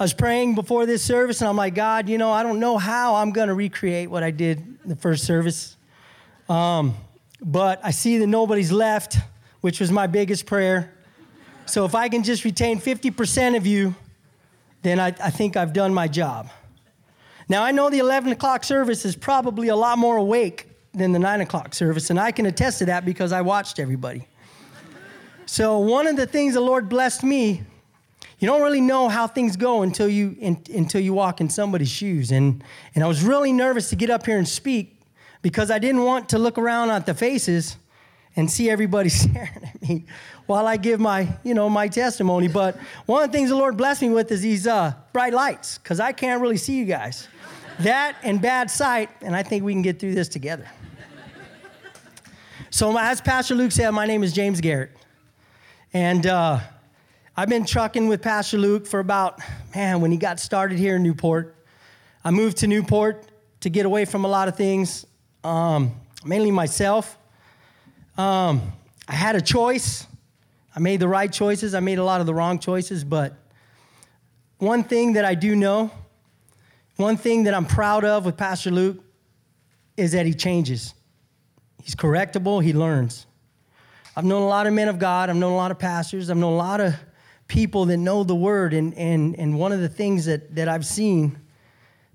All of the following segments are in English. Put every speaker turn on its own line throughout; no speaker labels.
I was praying before this service, and I'm like, God, you know, I don't know how I'm going to recreate what I did in the first service. Um, but I see that nobody's left, which was my biggest prayer. So if I can just retain 50% of you, then I, I think I've done my job. Now, I know the 11 o'clock service is probably a lot more awake than the 9 o'clock service, and I can attest to that because I watched everybody. So, one of the things the Lord blessed me you don't really know how things go until you in, until you walk in somebody's shoes. And and I was really nervous to get up here and speak because I didn't want to look around at the faces and see everybody staring at me while I give my you know my testimony. But one of the things the Lord blessed me with is these uh, bright lights because I can't really see you guys. That and bad sight, and I think we can get through this together. So, as Pastor Luke said, my name is James Garrett. And uh, I've been trucking with Pastor Luke for about, man, when he got started here in Newport. I moved to Newport to get away from a lot of things, um, mainly myself. Um, I had a choice. I made the right choices. I made a lot of the wrong choices, but one thing that I do know, one thing that I'm proud of with Pastor Luke is that he changes. He's correctable, he learns. I've known a lot of men of God, I've known a lot of pastors, I've known a lot of people that know the word. And, and, and one of the things that, that I've seen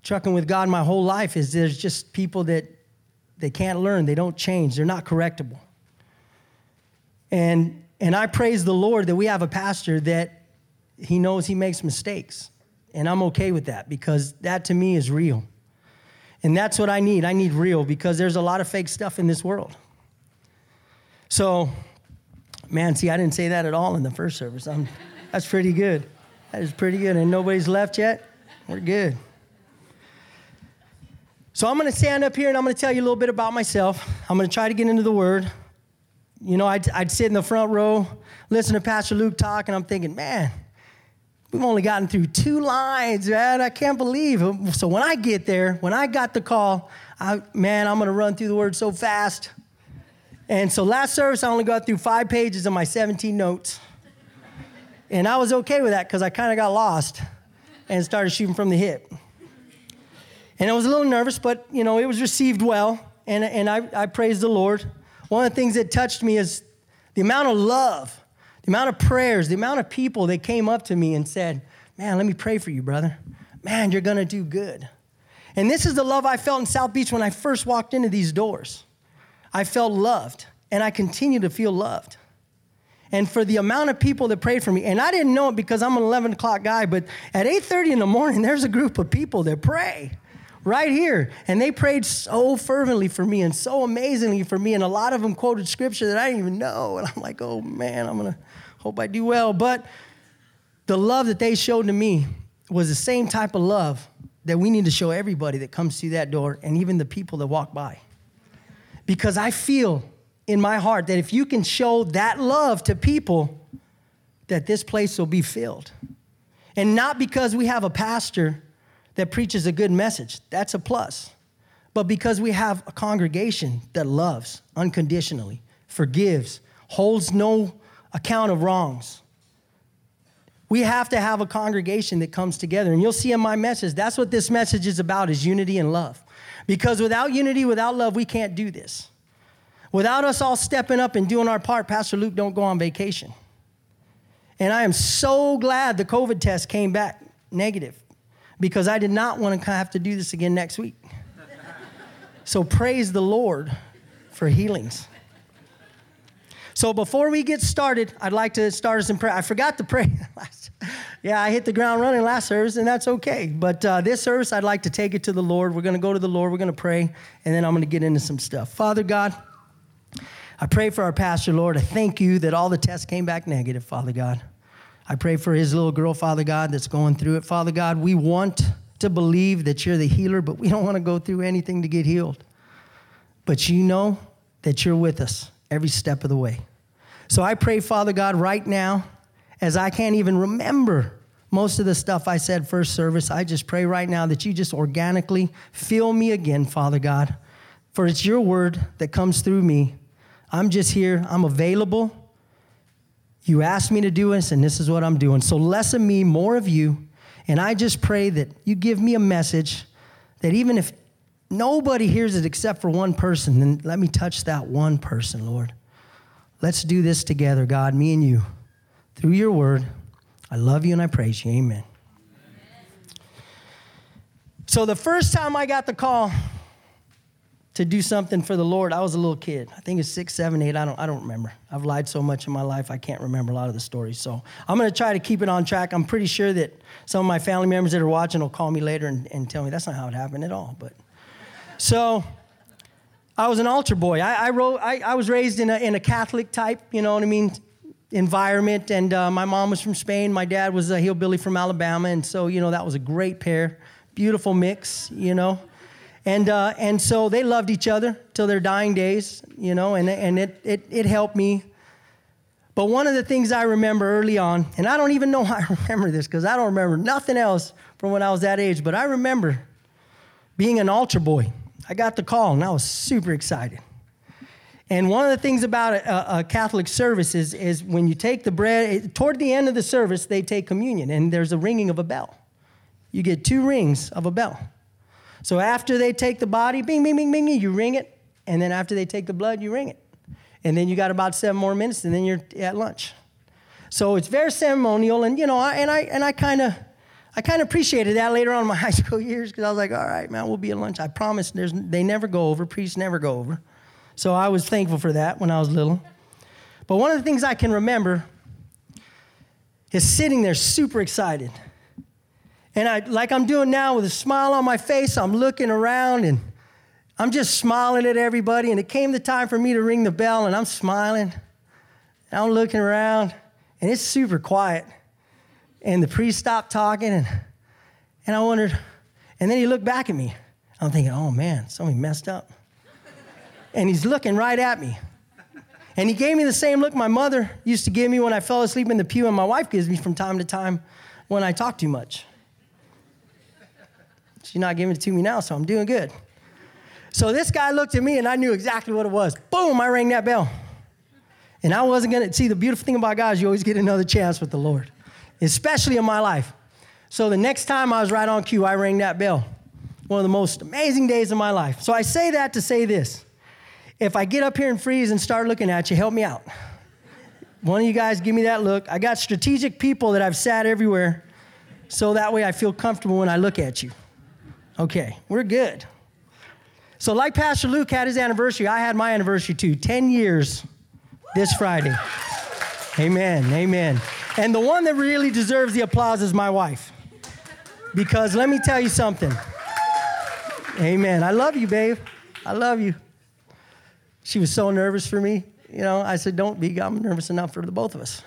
trucking with God my whole life is there's just people that they can't learn, they don't change, they're not correctable. And, and I praise the Lord that we have a pastor that he knows he makes mistakes. And I'm okay with that because that to me is real. And that's what I need. I need real because there's a lot of fake stuff in this world. So, man, see, I didn't say that at all in the first service. I'm, that's pretty good. That is pretty good. And nobody's left yet? We're good. So I'm going to stand up here and I'm going to tell you a little bit about myself. I'm going to try to get into the Word. You know, I'd, I'd sit in the front row, listen to Pastor Luke talk, and I'm thinking, man, we've only gotten through two lines, man. I can't believe it. So when I get there, when I got the call, I, man, I'm going to run through the Word so fast. And so last service, I only got through five pages of my 17 notes. And I was okay with that because I kind of got lost and started shooting from the hip. And I was a little nervous, but you know, it was received well, and, and I, I praised the Lord. One of the things that touched me is the amount of love, the amount of prayers, the amount of people that came up to me and said, Man, let me pray for you, brother. Man, you're gonna do good. And this is the love I felt in South Beach when I first walked into these doors. I felt loved, and I continue to feel loved and for the amount of people that prayed for me. And I didn't know it because I'm an 11 o'clock guy, but at 8:30 in the morning, there's a group of people that pray right here. And they prayed so fervently for me and so amazingly for me. And a lot of them quoted scripture that I didn't even know. And I'm like, oh man, I'm gonna hope I do well. But the love that they showed to me was the same type of love that we need to show everybody that comes through that door and even the people that walk by. Because I feel in my heart that if you can show that love to people, that this place will be filled. And not because we have a pastor that preaches a good message, that's a plus, but because we have a congregation that loves unconditionally, forgives, holds no account of wrongs. We have to have a congregation that comes together. And you'll see in my message, that's what this message is about is unity and love. Because without unity, without love, we can't do this. Without us all stepping up and doing our part, Pastor Luke don't go on vacation. And I am so glad the COVID test came back negative because I did not want to have to do this again next week. so praise the Lord for healings. So before we get started, I'd like to start us in prayer. I forgot to pray. yeah, I hit the ground running last service, and that's okay. But uh, this service, I'd like to take it to the Lord. We're going to go to the Lord. We're going to pray, and then I'm going to get into some stuff. Father God, I pray for our pastor, Lord. I thank you that all the tests came back negative, Father God. I pray for his little girl, Father God, that's going through it. Father God, we want to believe that you're the healer, but we don't want to go through anything to get healed. But you know that you're with us every step of the way. So I pray, Father God, right now, as I can't even remember most of the stuff I said first service, I just pray right now that you just organically fill me again, Father God. For it's your word that comes through me I'm just here, I'm available. You asked me to do this, and this is what I'm doing. So, less of me, more of you. And I just pray that you give me a message that even if nobody hears it except for one person, then let me touch that one person, Lord. Let's do this together, God, me and you, through your word. I love you and I praise you. Amen. So the first time I got the call to do something for the Lord, I was a little kid. I think it's six, seven, eight. I don't, I don't remember. I've lied so much in my life, I can't remember a lot of the stories. So I'm going to try to keep it on track. I'm pretty sure that some of my family members that are watching will call me later and, and tell me that's not how it happened at all. But so I was an altar boy. I, I, wrote, I, I was raised in a, in a Catholic type, you know what I mean, environment. And uh, my mom was from Spain. My dad was a hillbilly from Alabama. And so, you know, that was a great pair. Beautiful mix, you know. And, uh, and so they loved each other till their dying days, you know, and, and it, it, it helped me. But one of the things I remember early on, and I don't even know how I remember this because I don't remember nothing else from when I was that age, but I remember being an altar boy. I got the call and I was super excited. And one of the things about a, a, Catholic service is, is when you take the bread, toward the end of the service, they take communion and there's a ringing of a bell. You get two rings of a bell. So after they take the body, bing, bing, bing, bing, you ring it. And then after they take the blood, you ring it. And then you got about seven more minutes, and then you're at lunch. So it's very ceremonial, and you know, I, and I and I kind of, I kind of appreciated that later on in my high school years because I was like, all right, man, we'll be at lunch. I promise. There's they never go over. Priests never go over. So I was thankful for that when I was little. But one of the things I can remember is sitting there super excited and I, like I'm doing now with a smile on my face, I'm looking around and I'm just smiling at everybody. And it came the time for me to ring the bell, and I'm smiling. And I'm looking around, and it's super quiet. And the priest stopped talking, and, and I wondered, and then he looked back at me. I'm thinking, oh man, somebody messed up. and he's looking right at me. And he gave me the same look my mother used to give me when I fell asleep in the pew, and my wife gives me from time to time when I talk too much. She's not giving it to me now, so I'm doing good. So this guy looked at me and I knew exactly what it was. Boom, I rang that bell. And I wasn't gonna see the beautiful thing about God is you always get another chance with the Lord, especially in my life. So the next time I was right on cue, I rang that bell. One of the most amazing days of my life. So I say that to say this. If I get up here and freeze and start looking at you, help me out. One of you guys give me that look. I got strategic people that I've sat everywhere so that way I feel comfortable when I look at you. Okay, we're good. So, like Pastor Luke had his anniversary, I had my anniversary too 10 years this Friday. Amen, amen. And the one that really deserves the applause is my wife. Because let me tell you something. Amen. I love you, babe. I love you. She was so nervous for me. You know, I said, Don't be. I'm nervous enough for the both of us.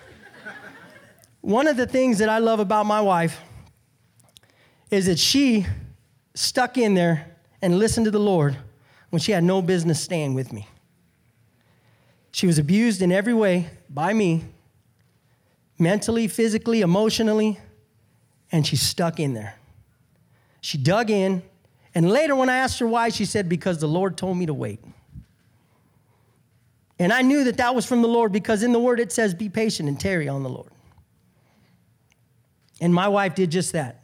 One of the things that I love about my wife is that she stuck in there and listened to the Lord when she had no business staying with me. She was abused in every way by me, mentally, physically, emotionally, and she stuck in there. She dug in, and later when I asked her why, she said, Because the Lord told me to wait. And I knew that that was from the Lord because in the word it says, Be patient and tarry on the Lord. And my wife did just that.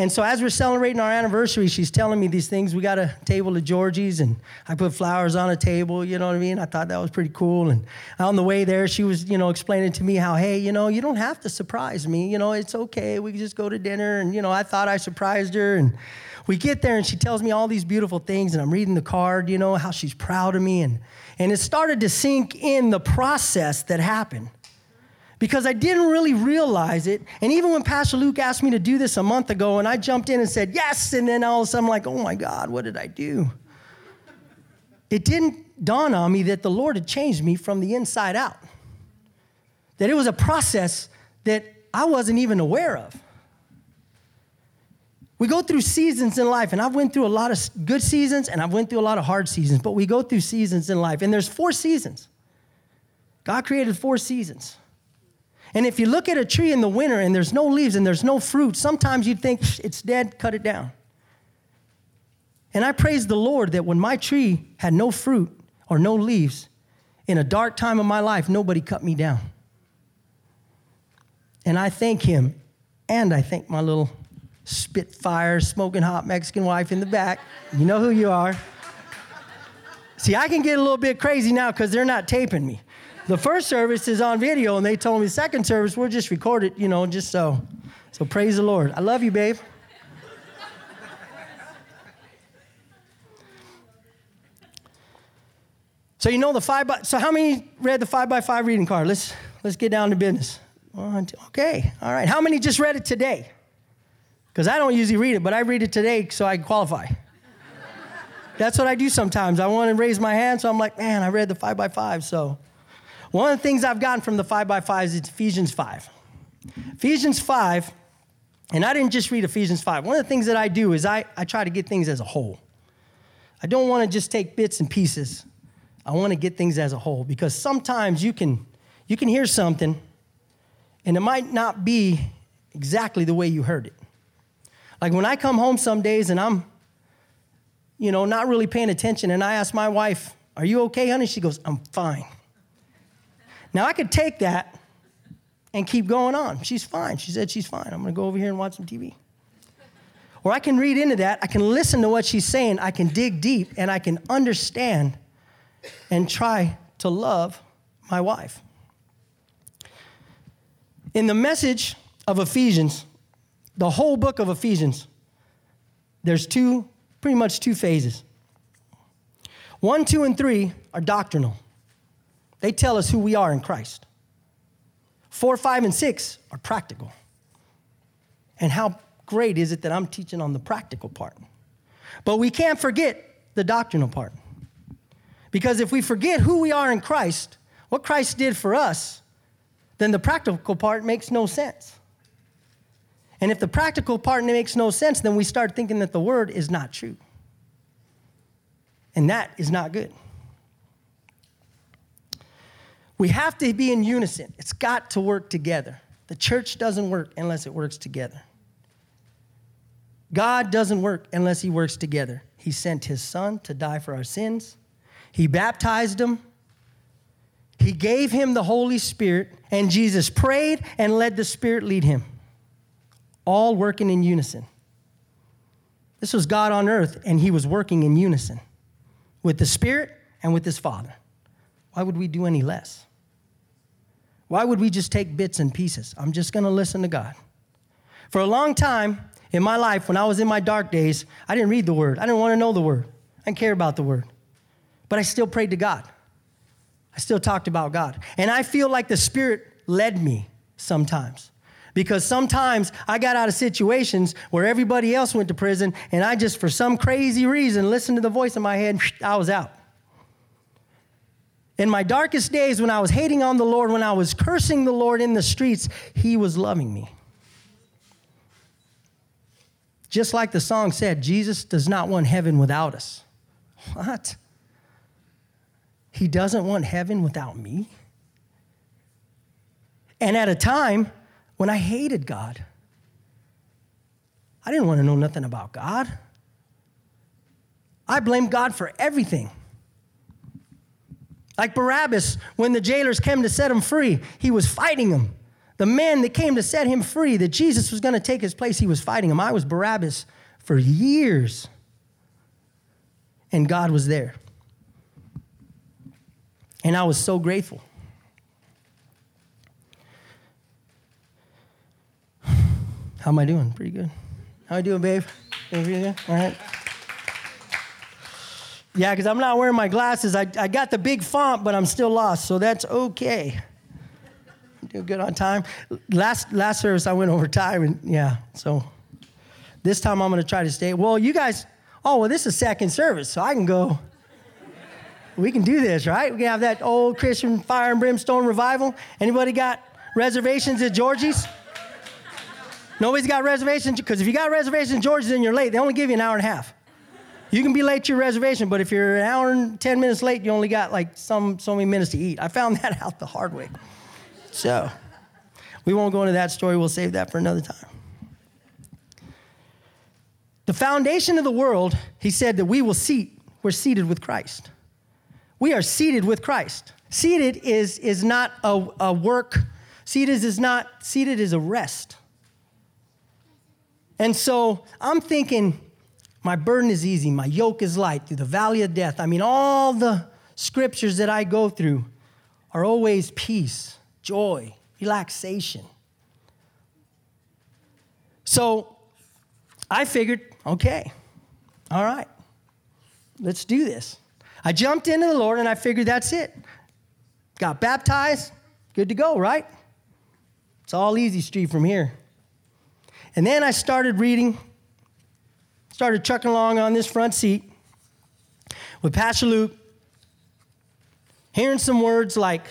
And so as we're celebrating our anniversary, she's telling me these things. We got a table at Georgie's and I put flowers on a table, you know what I mean? I thought that was pretty cool. And on the way there, she was, you know, explaining to me how, hey, you know, you don't have to surprise me. You know, it's okay. We can just go to dinner. And, you know, I thought I surprised her. And we get there and she tells me all these beautiful things. And I'm reading the card, you know, how she's proud of me. And, and it started to sink in the process that happened because I didn't really realize it. And even when Pastor Luke asked me to do this a month ago, and I jumped in and said, yes, and then all of a sudden I'm like, oh my God, what did I do? It didn't dawn on me that the Lord had changed me from the inside out, that it was a process that I wasn't even aware of. We go through seasons in life, and I've went through a lot of good seasons, and I've went through a lot of hard seasons, but we go through seasons in life, and there's four seasons. God created four seasons. And if you look at a tree in the winter and there's no leaves and there's no fruit, sometimes you'd think it's dead, cut it down. And I praise the Lord that when my tree had no fruit or no leaves, in a dark time of my life, nobody cut me down. And I thank Him And I thank my little Spitfire, smoking hot Mexican wife in the back. You know who you are. See, I can get a little bit crazy now because they're not taping me. The first service is on video, and they told me the second service, we'll just record it, you know, just so. So praise the Lord. I love you, babe. So you know the five by, so how many read the five by five reading card? Let's let's get down to business. Okay, all right. How many just read it today? Because I don't usually read it, but I read it today so I can qualify. That's what I do sometimes. I want to raise my hand, so I'm like, man, I read the five by five. So one of the things I've gotten from the five by five is Ephesians 5. Ephesians 5, and I didn't just read Ephesians 5. One of the things that I do is I, I try to get things as a whole. I don't want to just take bits and pieces. I want to get things as a whole because sometimes you can you can hear something and it might not be exactly the way you heard it. Like when I come home some days and I'm you know not really paying attention and I ask my wife, "Are you okay, honey?" She goes, "I'm fine." Now I could take that and keep going on. She's fine. She said she's fine. I'm going to go over here and watch some TV. Or I can read into that. I can listen to what she's saying. I can dig deep and I can understand and try to love my wife. In the message of Ephesians, the whole book of Ephesians, there's two, pretty much two phases. One, two, and three are doctrinal. They tell us who we are in Christ. Four, five, and six are practical. And how great is it that I'm teaching on the practical part? But we can't forget the doctrinal part. Because if we forget who we are in Christ, what Christ did for us, then the practical part makes no sense. And if the practical part makes no sense, then we start thinking that the word is not true. And that is not good. We have to be in unison. It's got to work together. The church doesn't work unless it works together. God doesn't work unless he works together. He sent his son to die for our sins. He baptized him. He gave him the Holy Spirit, and Jesus prayed and let the Spirit lead him, all working in unison. This was God on earth, and he was working in unison with the Spirit and with his Father. Why would we do any less? Why would we just take bits and pieces? I'm just going to listen to God. For a long time in my life, when I was in my dark days, I didn't read the Word. I didn't want to know the Word. I didn't care about the Word. But I still prayed to God. I still talked about God. And I feel like the Spirit led me sometimes. Because sometimes I got out of situations where everybody else went to prison, and I just, for some crazy reason, listened to the voice in my head, I was out. In my darkest days, when I was hating on the Lord, when I was cursing the Lord in the streets, He was loving me. Just like the song said, Jesus does not want heaven without us. What? He doesn't want heaven without me. And at a time when I hated God, I didn't want to know nothing about God. I blamed God for everything. Like Barabbas, when the jailers came to set him free, he was fighting them. The man that came to set him free, that Jesus was going to take his place, he was fighting him. I was Barabbas for years. And God was there. And I was so grateful. How am I doing? Pretty good. How you doing, babe? All right. Yeah, because I'm not wearing my glasses. I, I got the big font, but I'm still lost, so that's okay. Doing good on time. Last last service I went over time, and yeah, so this time I'm going to try to stay. Well, you guys, oh well, this is second service, so I can go we can do this, right? We can have that old Christian fire and brimstone revival. Anybody got reservations at Georgie's? Nobody's got reservations because if you got reservations at Georgie's and you're late, they only give you an hour and a half. You can be late to your reservation, but if you're an hour and 10 minutes late, you only got like some so many minutes to eat. I found that out the hard way. So, we won't go into that story. We'll save that for another time. The foundation of the world, he said that we will seat, we're seated with Christ. We are seated with Christ. Seated is, is not a, a work, seated is not, seated is a rest. And so I'm thinking, my burden is easy, my yoke is light through the valley of death. I mean, all the scriptures that I go through are always peace, joy, relaxation. So I figured, okay, all right, let's do this. I jumped into the Lord and I figured that's it. Got baptized, good to go, right? It's all easy street from here. And then I started reading, started trucking along on this front seat with Pastor Luke, hearing some words like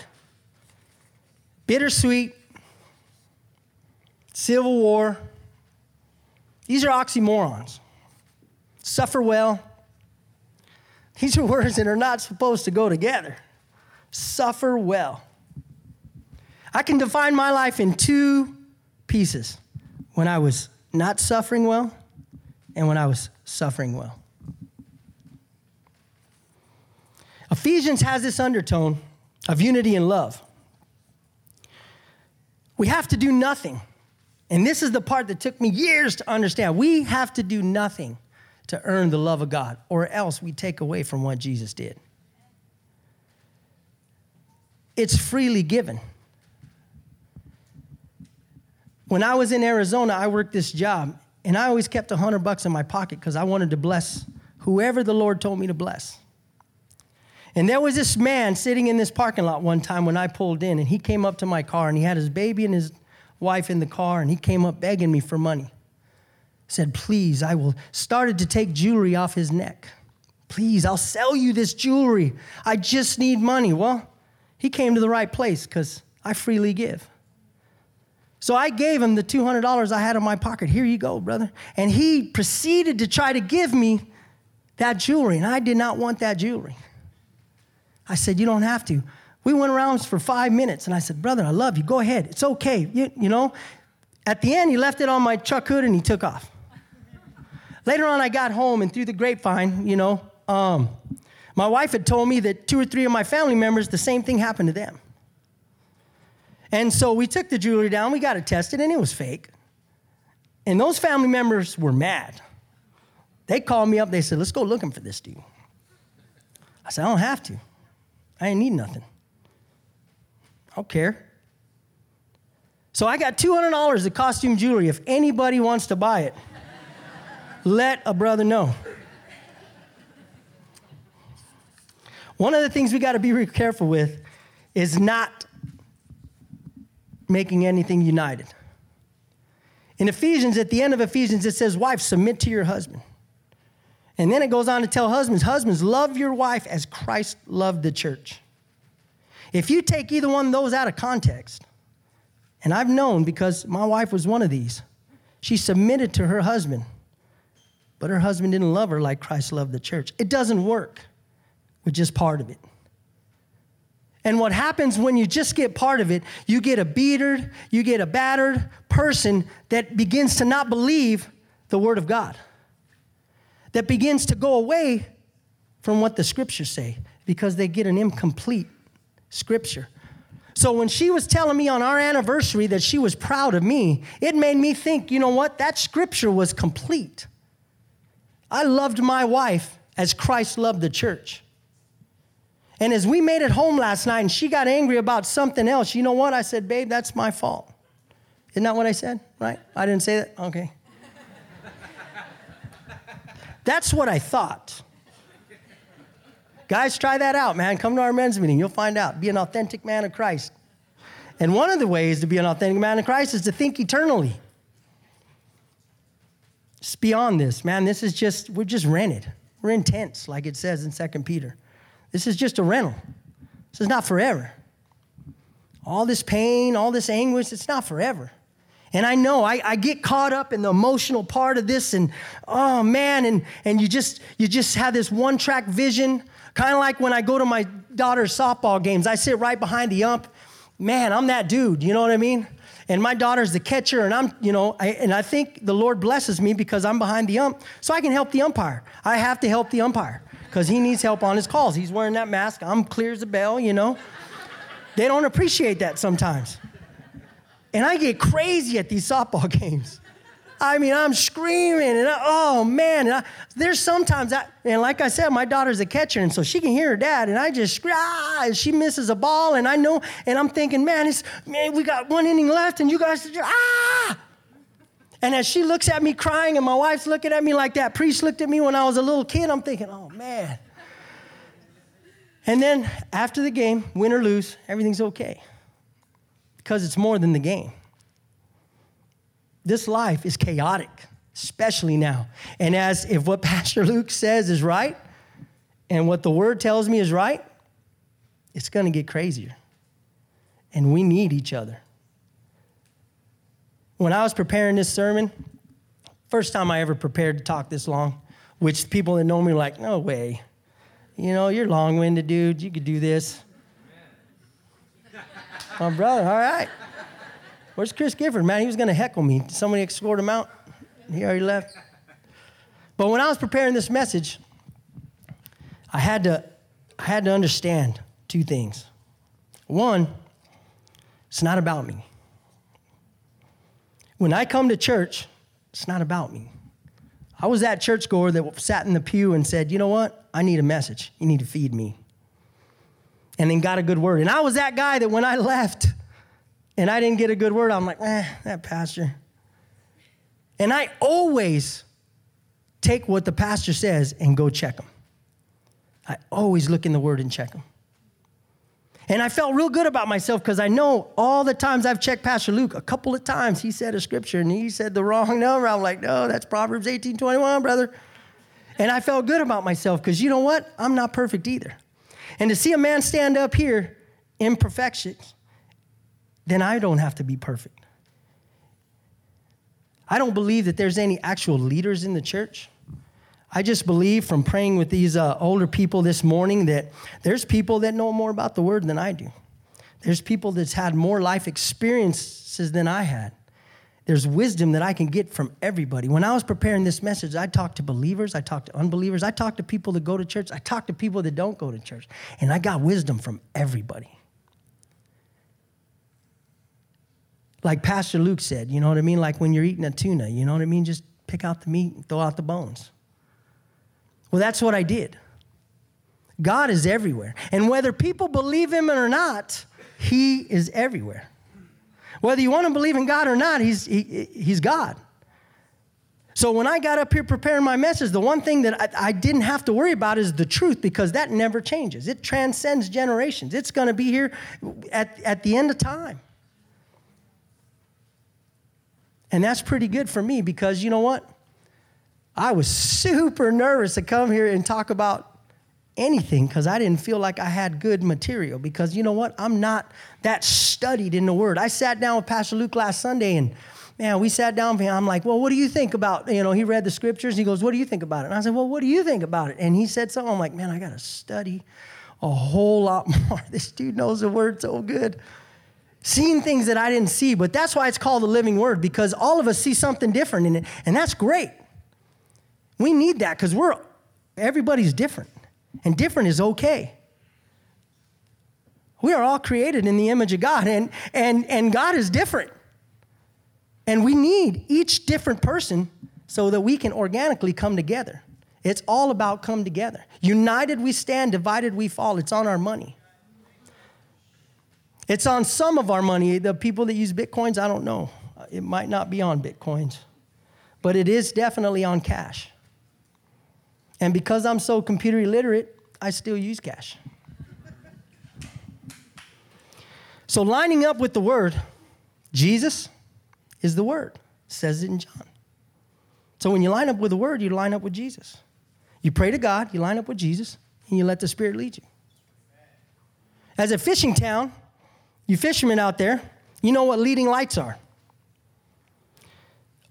bittersweet, civil war. These are oxymorons. Suffer well. These are words that are not supposed to go together. Suffer well. I can define my life in two pieces when I was not suffering well and when I was suffering well. Ephesians has this undertone of unity and love. We have to do nothing. And this is the part that took me years to understand. We have to do nothing to earn the love of God, or else we take away from what Jesus did. It's freely given. When I was in Arizona, I worked this job, and I always kept a hundred bucks in my pocket because I wanted to bless whoever the Lord told me to bless. And there was this man sitting in this parking lot one time when I pulled in, and he came up to my car, and he had his baby and his wife in the car, and he came up begging me for money. Said, Please, I will. Started to take jewelry off his neck. Please, I'll sell you this jewelry. I just need money. Well, he came to the right place because I freely give. So I gave him the $200 I had in my pocket. Here you go, brother. And he proceeded to try to give me that jewelry, and I did not want that jewelry. I said, You don't have to. We went around for five minutes, and I said, Brother, I love you. Go ahead. It's okay. You, you know, at the end, he left it on my truck hood and he took off. Later on, I got home, and through the grapevine, you know, um, my wife had told me that two or three of my family members, the same thing happened to them. And so we took the jewelry down, we got it tested, and it was fake. And those family members were mad. They called me up, they said, Let's go looking for this dude. I said, I don't have to. I ain't need nothing. I don't care. So I got $200 of costume jewelry. If anybody wants to buy it, let a brother know. One of the things we got to be careful with is not making anything united. In Ephesians, at the end of Ephesians, it says, Wife, submit to your husband. And then it goes on to tell husbands, husbands, love your wife as Christ loved the church. If you take either one of those out of context, and I've known because my wife was one of these, she submitted to her husband, but her husband didn't love her like Christ loved the church. It doesn't work with just part of it. And what happens when you just get part of it, you get a beatered, you get a battered person that begins to not believe the word of God that begins to go away from what the scriptures say because they get an incomplete scripture. So when she was telling me on our anniversary that she was proud of me, it made me think, you know what? That scripture was complete. I loved my wife as Christ loved the church. And as we made it home last night and she got angry about something else, you know what? I said, babe, that's my fault. Isn't that what I said? Right? I didn't say that? Okay. That's what I thought. Guys, try that out, man. Come to our men's meeting. You'll find out. Be an authentic man of Christ. And one of the ways to be an authentic man of Christ is to think eternally. It's beyond this, man. This is just, we're just rented. We're in tents, like it says in 2 Peter. This is just a rental. This is not forever. All this pain, all this anguish, it's not forever. And I know I, I, get caught up in the emotional part of this, and oh man, and, and you just you just have this one-track vision, kind of like when I go to my daughter's softball games. I sit right behind the ump. Man, I'm that dude, you know what I mean? And my daughter's the catcher, and I'm, you know, I, and I think the Lord blesses me because I'm behind the ump, so I can help the umpire. I have to help the umpire because he needs help on his calls. He's wearing that mask. I'm clear as a bell, you know. They don't appreciate that sometimes. And I get crazy at these softball games. I mean, I'm screaming, and I, oh man, I, there's sometimes I, and like I said, my daughter's a catcher, and so she can hear her dad, and I just scream, ah, she misses a ball, and I know, and I'm thinking, man, it's man, we got one inning left, and you guys, ah. And as she looks at me crying, and my wife's looking at me like that priest looked at me when I was a little kid, I'm thinking, oh man. And then after the game, win or lose, everything's okay. Because it's more than the game. This life is chaotic, especially now. And as if what Pastor Luke says is right, and what the word tells me is right, it's going to get crazier. And we need each other. When I was preparing this sermon, first time I ever prepared to talk this long, which people that know me are like, no way. You know, you're long winded, dude. You could do this. My brother, all right. Where's Chris Gifford? Man, he was going to heckle me. Somebody escort him out. He already left. But when I was preparing this message, I had to, I had to understand two things. One, it's not about me. When I come to church, it's not about me. I was that churchgoer that sat in the pew and said, you know what? I need a message. You need to feed me. And then got a good word. And I was that guy that when I left and I didn't get a good word, I'm like, eh, that pastor. And I always take what the pastor says and go check them. I always look in the word and check them. And I felt real good about myself because I know all the times I've checked Pastor Luke, a couple of times he said a scripture and he said the wrong number. I'm like, no, that's Proverbs 18 21, brother. And I felt good about myself because you know what? I'm not perfect either. And to see a man stand up here in perfection, then I don't have to be perfect. I don't believe that there's any actual leaders in the church. I just believe from praying with these uh, older people this morning that there's people that know more about the word than I do. There's people that's had more life experiences than I had. There's wisdom that I can get from everybody. When I was preparing this message, I talked to believers, I talked to unbelievers, I talked to people that go to church, I talked to people that don't go to church, and I got wisdom from everybody. Like Pastor Luke said, you know what I mean? Like when you're eating a tuna, you know what I mean? Just pick out the meat and throw out the bones. Well, that's what I did. God is everywhere. And whether people believe him or not, he is everywhere. Whether you want to believe in God or not, he's, he, he's God. So when I got up here preparing my message, the one thing that I, I, didn't have to worry about is the truth because that never changes. It transcends generations. It's going to be here at, at the end of time. And that's pretty good for me because you know what? I was super nervous to come here and talk about anything because I didn't feel like I had good material. Because you know what? I'm not that studied in the Word. I sat down with Pastor Luke last Sunday and man, we sat down and I'm like, well, what do you think about, you know, he read the scriptures. and he goes, what do you think about it? And I said, well, what do you think about it? And he said something. I'm like, man, I got to study a whole lot more. This dude knows the word so good. Seeing things that I didn't see, but that's why it's called the living word because all of us see something different in it, and that's great. We need that because we're everybody's different. And different is okay. We are all created in the image of God, and, and, and God is different. And we need each different person so that we can organically come together. It's all about come together. United we stand, divided we fall. It's on our money. It's on some of our money. The people that use Bitcoins, I don't know. It might not be on Bitcoins, but it is definitely on cash. And because I'm so computer illiterate, I still use cash. so, lining up with the word, Jesus is the word, says it in John. So, when you line up with the word, you line up with Jesus. You pray to God, you line up with Jesus, and you let the Spirit lead you. As a fishing town, you fishermen out there, you know what leading lights are.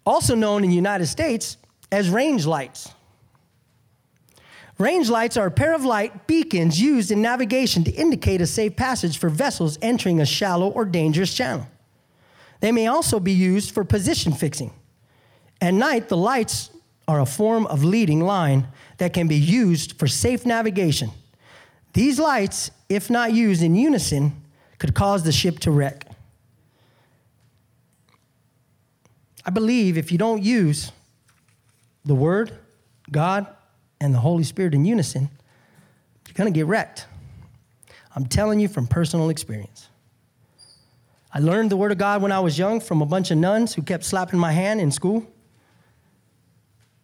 Also known in the United States as range lights. Range lights are a pair of light beacons used in navigation to indicate a safe passage for vessels entering a shallow or dangerous channel. They may also be used for position fixing. At night, the lights are a form of leading line that can be used for safe navigation. These lights, if not used in unison, could cause the ship to wreck. I believe if you don't use the Word, God, and the Holy Spirit in unison, you're going to get wrecked. I'm telling you from personal experience. I learned the Word of God when I was young from a bunch of nuns who kept slapping my hand in school.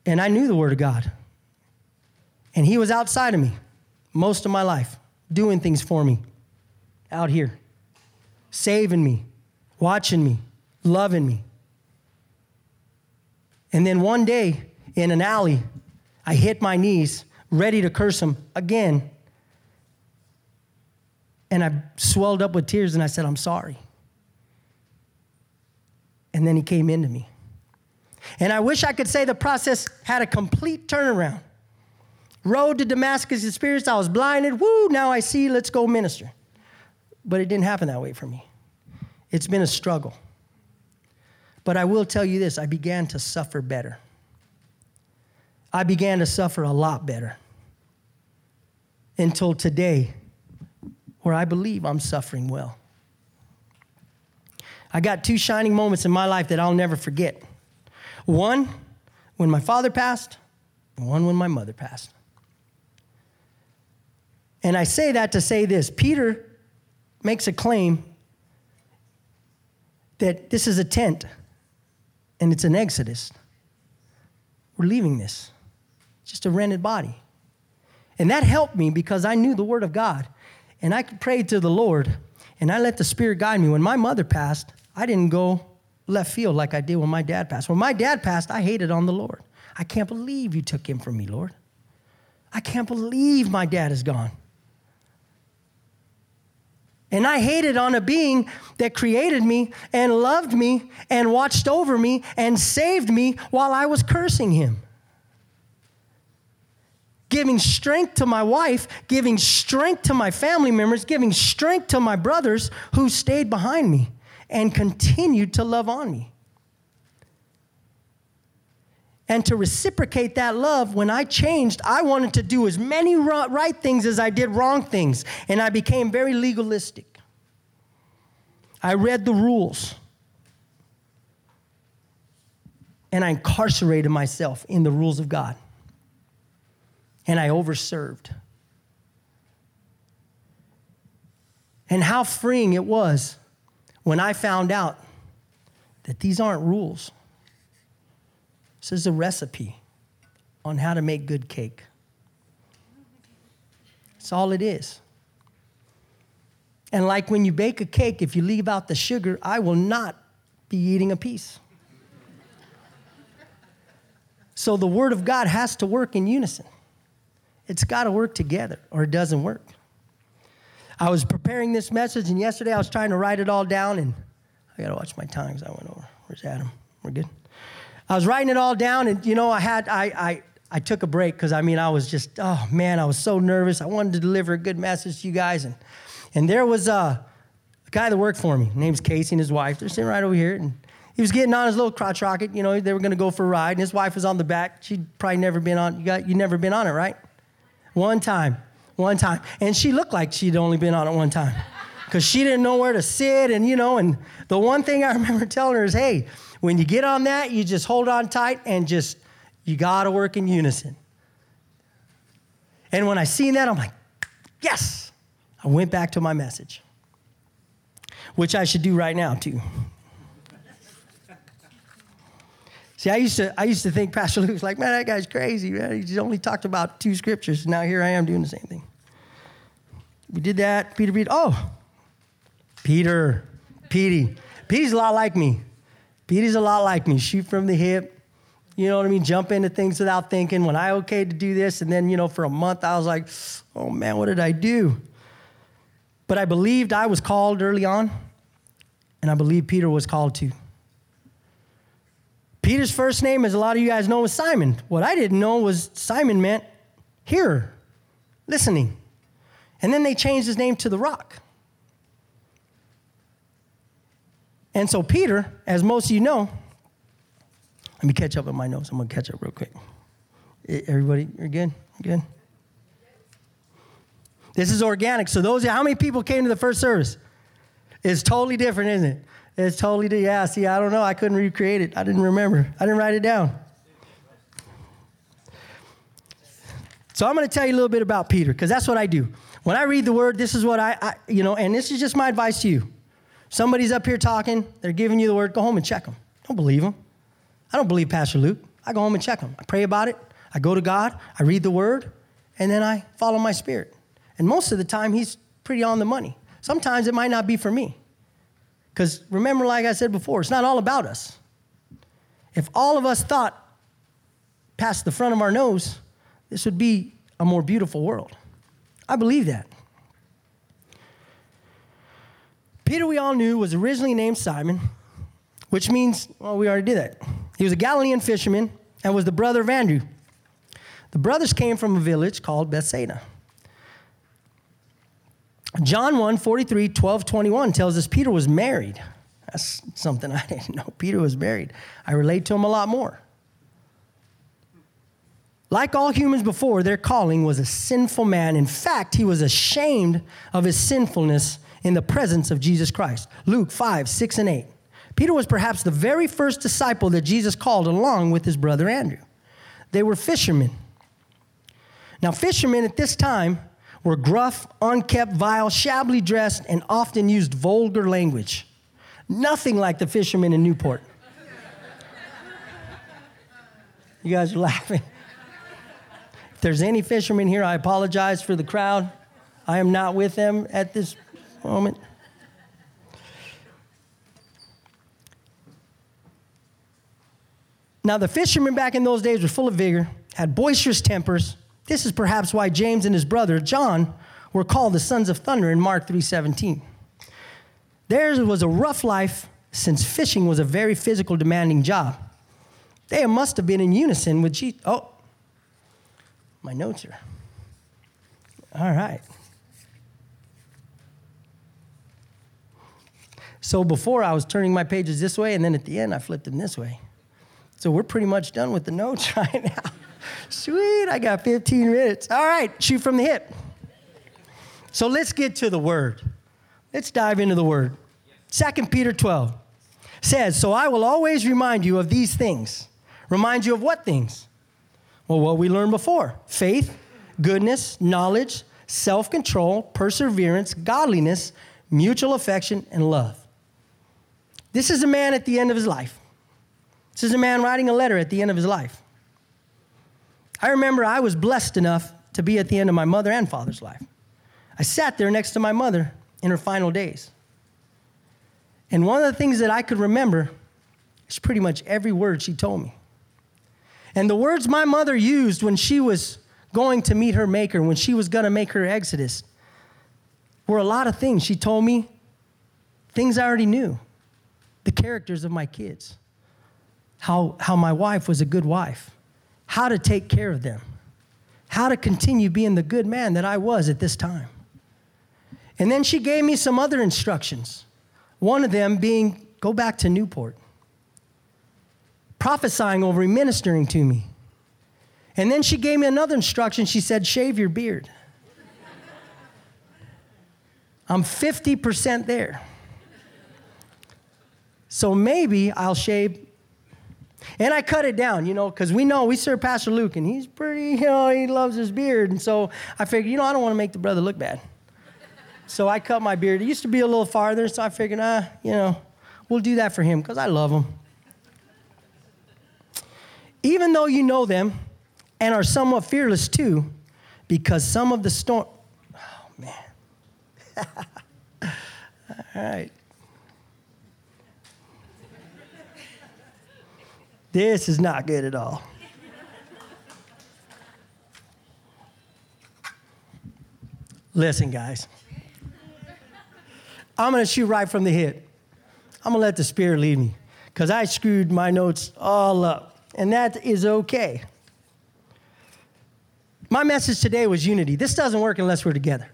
And I knew the Word of God. And He was outside of me most of my life, doing things for me out here, saving me, watching me, loving me. And then one day in an alley, I hit my knees, ready to curse him again. And I swelled up with tears and I said, I'm sorry. And then he came into me. And I wish I could say the process had a complete turnaround. Road to Damascus experience, I was blinded. Woo, now I see, let's go minister. But it didn't happen that way for me. It's been a struggle. But I will tell you this I began to suffer better. I began to suffer a lot better until today, where I believe I'm suffering well. I got two shining moments in my life that I'll never forget. One, when my father passed, one when my mother passed. And I say that to say this Peter makes a claim that this is a tent and it's an exodus. We're leaving this, just a rented body. And that helped me because I knew the Word of God. And I prayed to the Lord and I let the Spirit guide me. When my mother passed, I didn't go left field like I did when my dad passed. When my dad passed, I hated on the Lord. I can't believe you took him from me, Lord. I can't believe my dad is gone. And I hated on a being that created me and loved me and watched over me and saved me while I was cursing him. Giving strength to my wife, giving strength to my family members, giving strength to my brothers who stayed behind me and continued to love on me. And to reciprocate that love, when I changed, I wanted to do as many right things as I did wrong things. And I became very legalistic. I read the rules. And I incarcerated myself in the rules of God. And I overserved. And how freeing it was when I found out that these aren't rules. This is a recipe on how to make good cake. That's all it is. And like when you bake a cake, if you leave out the sugar, I will not be eating a piece. So the Word of God has to work in unison. It's got to work together or it doesn't work. I was preparing this message, and yesterday I was trying to write it all down, and I got to watch my times. I went over. Where's Adam? We're good? I was writing it all down, and you know, I had I I I took a break because I mean I was just oh man, I was so nervous. I wanted to deliver a good message to you guys, and and there was a, a guy that worked for me. Name's Casey and his wife. They're sitting right over here, and he was getting on his little crotch rocket. You know, they were going to go for a ride, and his wife was on the back. She'd probably never been on. You got you never been on it, right? One time, one time, and she looked like she'd only been on it one time because she didn't know where to sit, and you know, and the one thing I remember telling her is, hey when you get on that, you just hold on tight and just, you got to work in unison. And when I seen that, I'm like, yes. I went back to my message, which I should do right now, too. See, I used to I used to think Pastor Luke's like, man, that guy's crazy, man. He only talked about two scriptures. Now here I am doing the same thing. We did that. Peter, Peter. Oh, Peter, Petey. Petey's a lot like me. Petey's a lot like me, shoot from the hip. You know what I mean? Jump into things without thinking. When I okayed to do this, and then, you know, for a month, I was like, oh man, what did I do? But I believed I was called early on, and I believe Peter was called too. Peter's first name, as a lot of you guys know, was Simon. What I didn't know was Simon meant hearer, listening. And then they changed his name to the rock. And so, Peter, as most of you know, let me catch up with my notes. I'm going to catch up real quick. Everybody, you're good? Good? This is organic. So, those, how many people came to the first service? It's totally different, isn't it? It's totally, yeah, see, I don't know. I couldn't recreate it. I didn't remember. I didn't write it down. So I'm going to tell you a little bit about Peter because that's what I do. When I read the word, this is what I, I, you know, and this is just my advice to you. Somebody's up here talking, they're giving you the word, go home and check them. Don't believe them. I don't believe Pastor Luke. I go home and check them. I pray about it. I go to God. I read the word, and then I follow my spirit. And most of the time, he's pretty on the money. Sometimes it might not be for me. Because remember, like I said before, it's not all about us. If all of us thought past the front of our nose, this would be a more beautiful world. I believe that. Peter, we all knew, was originally named Simon, which means, well, we already did that. He was a Galilean fisherman and was the brother of Andrew. The brothers came from a village called Bethsaida. John 1 43, 12, 21 tells us Peter was married. That's something I didn't know. Peter was married. I relate to him a lot more. Like all humans before, their calling was a sinful man. In fact, he was ashamed of his sinfulness in the presence of Jesus Christ. Luke 5, 6, and 8. Peter was perhaps the very first disciple that Jesus called along with his brother Andrew. They were fishermen. Now, fishermen at this time were gruff, unkept, vile, shabbily dressed, and often used vulgar language. Nothing like the fishermen in Newport. You guys are laughing If there's any fishermen here, I apologize for the crowd. I am not with them at this moment. Now, the fishermen back in those days were full of vigor, had boisterous tempers. This is perhaps why James and his brother John were called the sons of thunder in Mark 3:17. Theirs was a rough life since fishing was a very physical demanding job. They must have been in unison with Jesus. Oh, my notes are. All right. So before I was turning my pages this way, and then at the end I flipped them this way. So we're pretty much done with the notes right now. Sweet, I got 15 minutes. All right, shoot from the hip. So let's get to the word. Let's dive into the word. 2 Peter 12 says, So I will always remind you of these things. Remind you of what things? Well, what we learned before faith, goodness, knowledge, self control, perseverance, godliness, mutual affection, and love. This is a man at the end of his life. This is a man writing a letter at the end of his life. I remember I was blessed enough to be at the end of my mother and father's life. I sat there next to my mother in her final days. And one of the things that I could remember is pretty much every word she told me. And the words my mother used when she was going to meet her maker, when she was going to make her exodus, were a lot of things. She told me things I already knew the characters of my kids, how, how my wife was a good wife, how to take care of them, how to continue being the good man that I was at this time. And then she gave me some other instructions. One of them being go back to Newport prophesying over me, ministering to me. And then she gave me another instruction. She said, Shave your beard. I'm 50% there. So maybe I'll shave. And I cut it down, you know, because we know we serve Pastor Luke and he's pretty, you know, he loves his beard. And so I figured, you know, I don't want to make the brother look bad. So I cut my beard. It used to be a little farther, so I figured, ah, you know, we'll do that for him because I love him even though you know them and are somewhat fearless too, because some of the storm. Oh, man. All right. This is not good at all. Listen, guys. I'm going to shoot right from the hip. I'm going to let the Spirit lead me because I screwed my notes all up and that is okay. My message today was unity. This doesn't work unless we're together.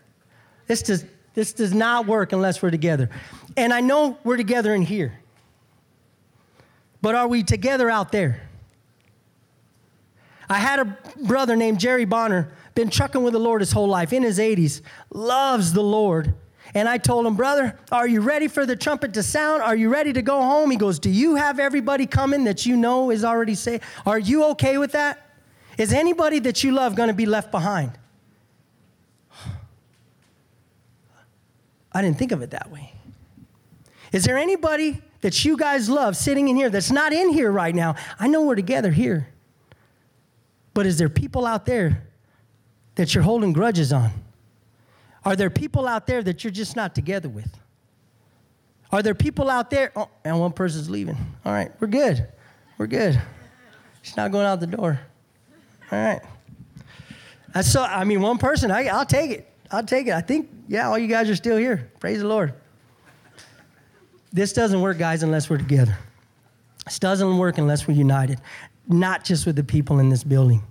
This does, this does not work unless we're together. And I know we're together in here. But are we together out there? I had a brother named Jerry Bonner, been trucking with the Lord his whole life, in his 80s, loves the Lord. And I told him, Brother, are you ready for the trumpet to sound? Are you ready to go home? He goes, Do you have everybody coming that you know is already saved? Are you okay with that? Is anybody that you love going to be left behind? I didn't think of it that way. Is there anybody that you guys love sitting in here that's not in here right now? I know we're together here. But is there people out there that you're holding grudges on? Are there people out there that you're just not together with? Are there people out there? Oh, and one person's leaving. All right, we're good. We're good. She's not going out the door. All right. I saw, I mean, one person, I, I'll take it. I'll take it. I think, yeah, all you guys are still here. Praise the Lord. This doesn't work, guys, unless we're together. This doesn't work unless we're united, not just with the people in this building.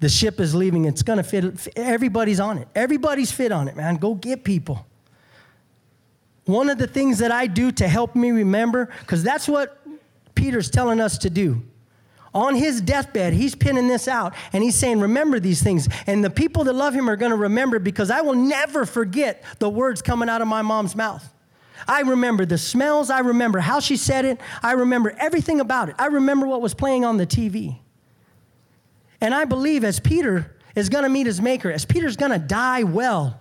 The ship is leaving. It's going to fit. Everybody's on it. Everybody's fit on it, man. Go get people. One of the things that I do to help me remember, because that's what Peter's telling us to do. On his deathbed, he's pinning this out and he's saying, Remember these things. And the people that love him are going to remember because I will never forget the words coming out of my mom's mouth. I remember the smells. I remember how she said it. I remember everything about it. I remember what was playing on the TV. And I believe as Peter is going to meet his maker, as Peter's going to die well,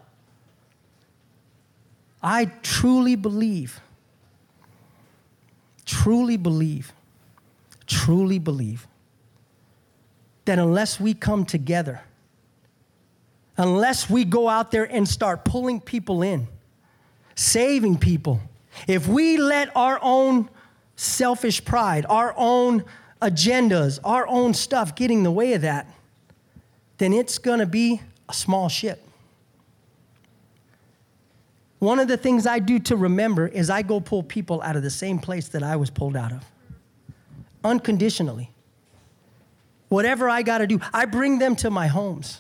I truly believe, truly believe, truly believe that unless we come together, unless we go out there and start pulling people in, saving people, if we let our own selfish pride, our own agendas, our own stuff get in the way of that, then it's going to be a small ship. One of the things I do to remember is I go pull people out of the same place that I was pulled out of, unconditionally. Whatever I got to do, I bring them to my homes.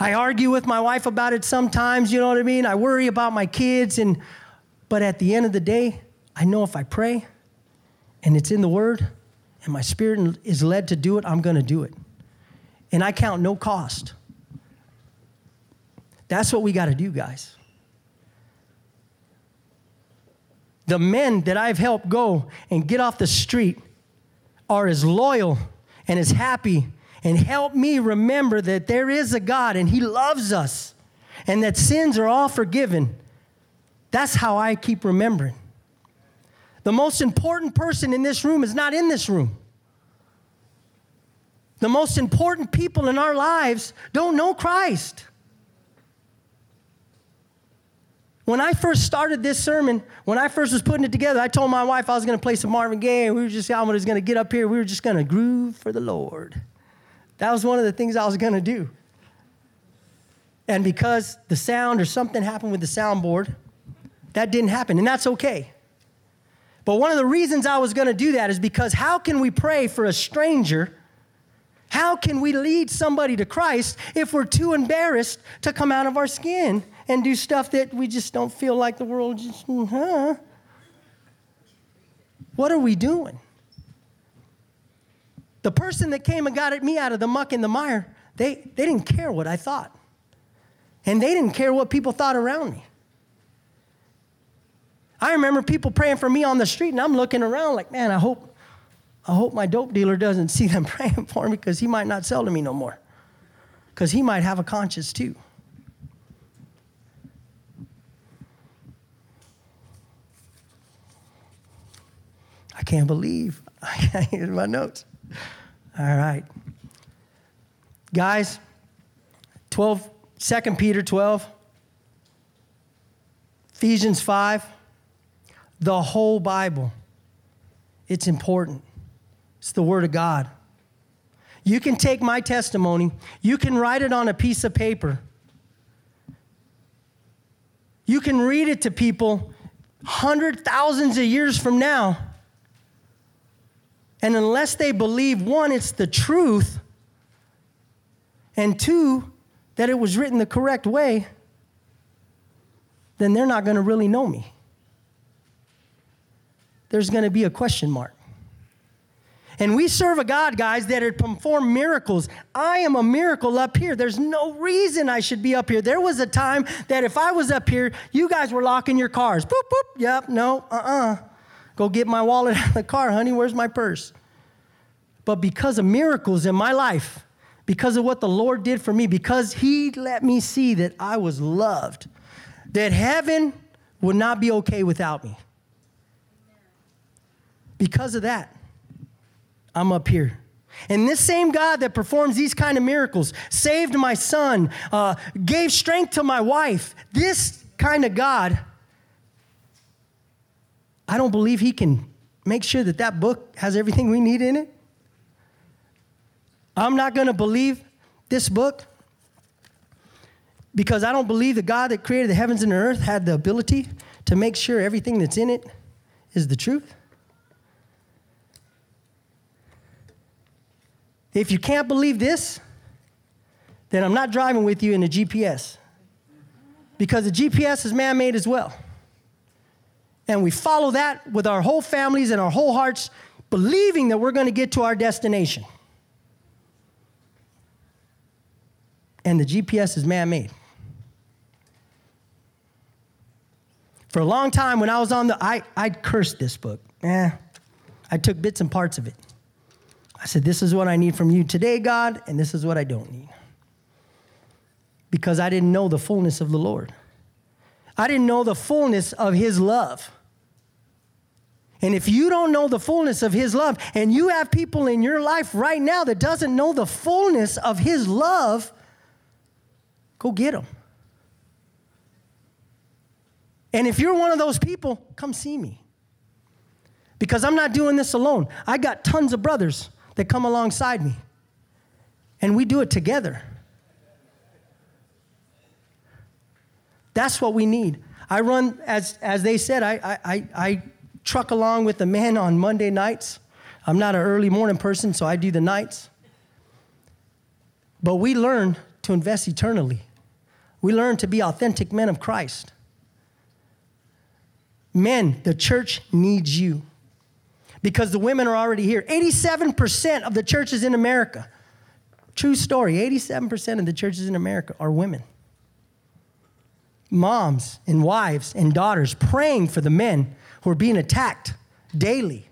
I argue with my wife about it sometimes, you know what I mean? I worry about my kids and but at the end of the day, I know if I pray, and it's in the Word, and my spirit is led to do it, I'm going to do it. And I count no cost. That's what we got to do, guys. The men that I've helped go and get off the street are as loyal and as happy and help me remember that there is a God and He loves us and that sins are all forgiven. That's how I keep remembering. The most important person in this room is not in this room. The most important people in our lives don't know Christ. When I first started this sermon, when I first was putting it together, I told my wife I was going to play some Marvin Gaye, we were just, I was going to get up here. We were just going to groove for the Lord. That was one of the things I was going to do. And because the sound or something happened with the soundboard, that didn't happen, and that's okay. But one of the reasons I was going to do that is because how can we pray for a stranger? How can we lead somebody to Christ if we're too embarrassed to come out of our skin and do stuff that we just don't feel like the world just, huh? What are we doing? The person that came and got at me out of the muck and the mire, they, they didn't care what I thought. And they didn't care what people thought around me. I remember people praying for me on the street, and I'm looking around like, man, I hope, I hope my dope dealer doesn't see them praying for me because he might not sell to me no more. Because he might have a conscience too. I can't believe I can't get my notes. All right. Guys, 12, 2 Peter 12, Ephesians 5 the whole Bible. It's important. It's the Word of God. You can take my testimony, you can write it on a piece of paper. You can read it to people hundred thousands of years from now. And unless they believe, one, it's the truth, and two, that it was written the correct way, then they're not going to really know me there's going to be a question mark. And we serve a God, guys, that had performed miracles. I am a miracle up here. There's no reason I should be up here. There was a time that if I was up here, you guys were locking your cars. Boop, boop. Yep, no, uh uh Go get my wallet out of the car, honey. Where's my purse? But because of miracles in my life, because of what the Lord did for me, because He let me see that I was loved, that heaven would not be okay without me. Because of that, I'm up here. And this same God that performs these kind of miracles, saved my son, uh, gave strength to my wife, this kind of God, I don't believe he can make sure that that book has everything we need in it. I'm not going to believe this book because I don't believe the God that created the heavens and the earth had the ability to make sure everything that's in it is the truth. If you can't believe this, then I'm not driving with you in a GPS because the GPS is man made as well. And we follow that with our whole families and our whole hearts, believing that we're going to get to our destination. And the GPS is man made. For a long time, when I was on the, I, I cursed this book. Eh, I took bits and parts of it. I said, This is what I need from you today, God, and this is what I don't need. Because I didn't know the fullness of the Lord. I didn't know the fullness of His love. And if you don't know the fullness of His love, and you have people in your life right now that doesn't know the fullness of His love, go get them. And if you're one of those people, come see me. Because I'm not doing this alone. I got tons of brothers that come alongside me. And we do it together. That's what we need. I run, as, as they said, I, I, I truck along with the men on Monday nights. I'm not an early morning person, so I do the nights. But we learn to invest eternally. We learn to be authentic men of Christ. Men, the church needs you because the women are already here. 87% of the churches in America, true story, 87% of the churches in America are women. Moms and wives and daughters praying for the men who are being attacked daily.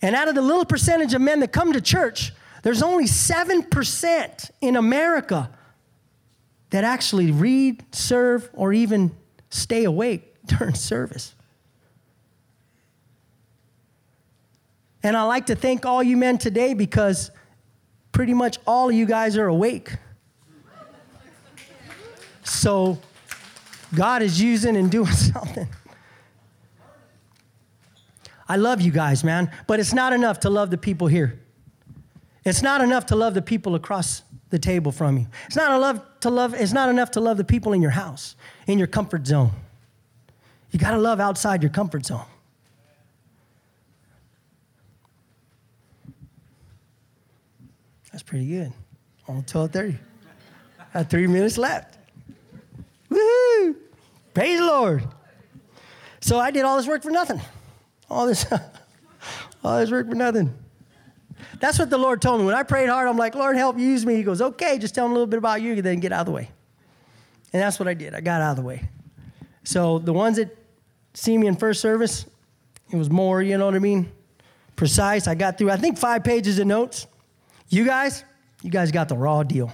And out of the little percentage of men that come to church, there's only 7% in America that actually read, serve, or even stay awake during service. And I like to thank all you men today because pretty much all of you guys are awake. So God is using and doing something. I love you guys, man, but it's not enough to love the people here. It's not enough to love the people across the table from you. It's not enough to love, it's not enough to love the people in your house, in your comfort zone. You got to love outside your comfort zone. That's pretty good. On 12:30. Got three minutes left. Woohoo! Praise the Lord. So I did all this work for nothing. All this, all this work for nothing. That's what the Lord told me. When I prayed hard, I'm like, Lord, help use me. He goes, okay, just tell him a little bit about you, then get out of the way. And that's what I did. I got out of the way. So the ones that see me in first service, it was more, you know what I mean? Precise. I got through, I think, five pages of notes. You guys, you guys got the raw deal.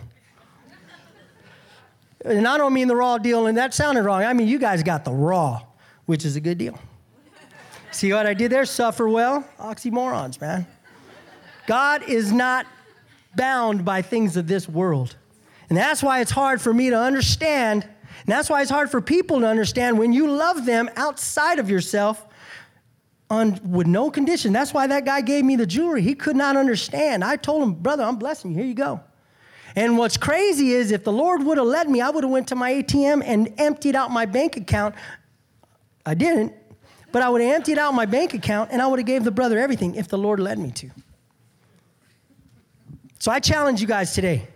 And I don't mean the raw deal, and that sounded wrong. I mean, you guys got the raw, which is a good deal. See what I did there? Suffer well? Oxymorons, man. God is not bound by things of this world. And that's why it's hard for me to understand. And that's why it's hard for people to understand when you love them outside of yourself on, with no condition. That's why that guy gave me the jewelry. He could not understand. I told him, brother, I'm blessing you. Here you go. And what's crazy is if the Lord would have led me, I would have went to my ATM and emptied out my bank account. I didn't, but I would have emptied out my bank account and I would have gave the brother everything if the Lord led me to. So I challenge you guys today.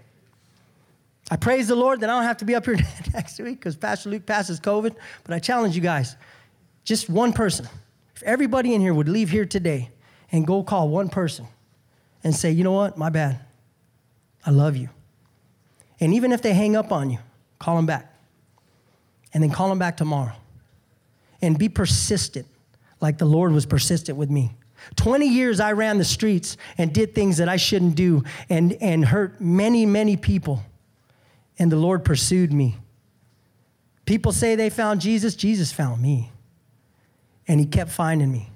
I praise the Lord that I don't have to be up here next week because Pastor Luke passes COVID, but I challenge you guys. Just one person if everybody in here would leave here today and go call one person and say, you know what, my bad. I love you. And even if they hang up on you, call them back. And then call them back tomorrow. And be persistent, like the Lord was persistent with me. 20 years I ran the streets and did things that I shouldn't do and, and hurt many, many people. And the Lord pursued me. People say they found Jesus, Jesus found me. And He kept finding me.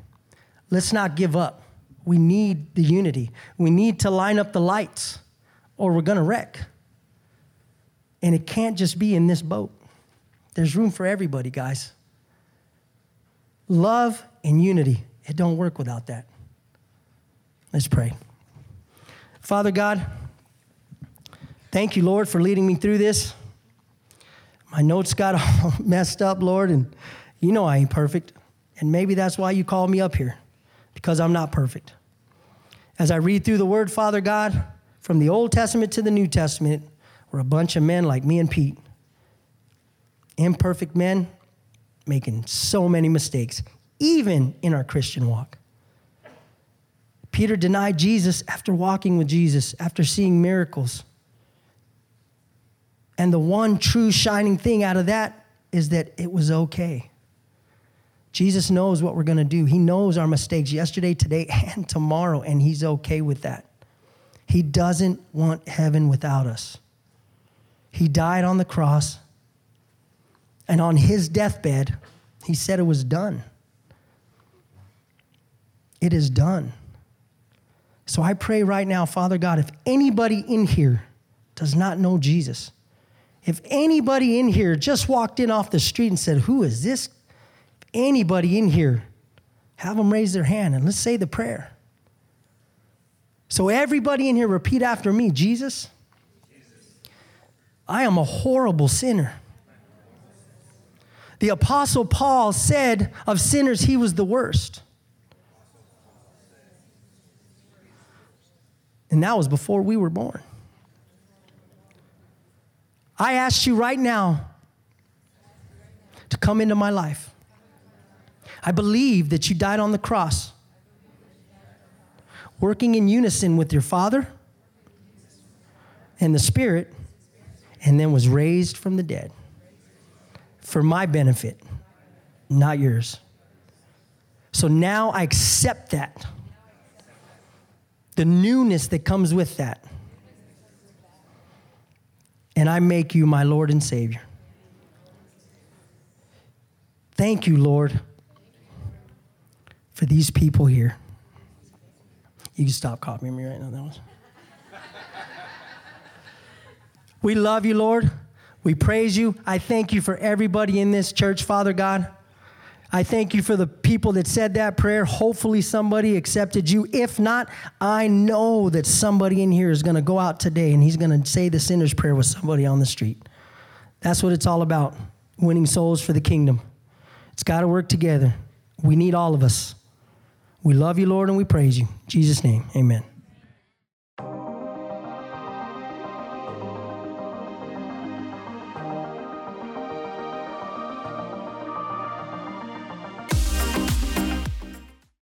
Let's not give up. We need the unity. We need to line up the lights or we're going to wreck. And it can't just be in this boat. There's room for everybody, guys. Love and unity. It don't work without that. Let's pray. Father God, thank you, Lord, for leading me through this. My notes got all messed up, Lord, and you know I ain't perfect. And maybe that's why you called me up here, because I'm not perfect. As I read through the word, Father God, from the Old Testament to the New Testament, we're a bunch of men like me and Pete. Imperfect men making so many mistakes, even in our Christian walk. Peter denied Jesus after walking with Jesus, after seeing miracles. And the one true shining thing out of that is that it was okay. Jesus knows what we're going to do. He knows our mistakes yesterday, today, and tomorrow, and He's okay with that. He doesn't want heaven without us. He died on the cross, and on His deathbed, He said it was done. It is done. So I pray right now, Father God, if anybody in here does not know Jesus, if anybody in here just walked in off the street and said, Who is this? Anybody in here, have them raise their hand and let's say the prayer. So, everybody in here, repeat after me Jesus, I am a horrible sinner. The Apostle Paul said of sinners, he was the worst. And that was before we were born. I ask you right now to come into my life. I believe that you died on the cross, working in unison with your Father and the Spirit, and then was raised from the dead for my benefit, not yours. So now I accept that the newness that comes with that. And I make you my Lord and Savior. Thank you, Lord, for these people here. You can stop copying me right now. That was. We love you, Lord. We praise you. I thank you for everybody in this church, Father God. I thank you for the people that said that prayer. Hopefully, somebody accepted you. If not, I know that somebody in here is going to go out today and he's going to say the sinner's prayer with somebody on the street. That's what it's all about winning souls for the kingdom. It's got to work together. We need all of us. We love you, Lord, and we praise you. In Jesus' name, amen.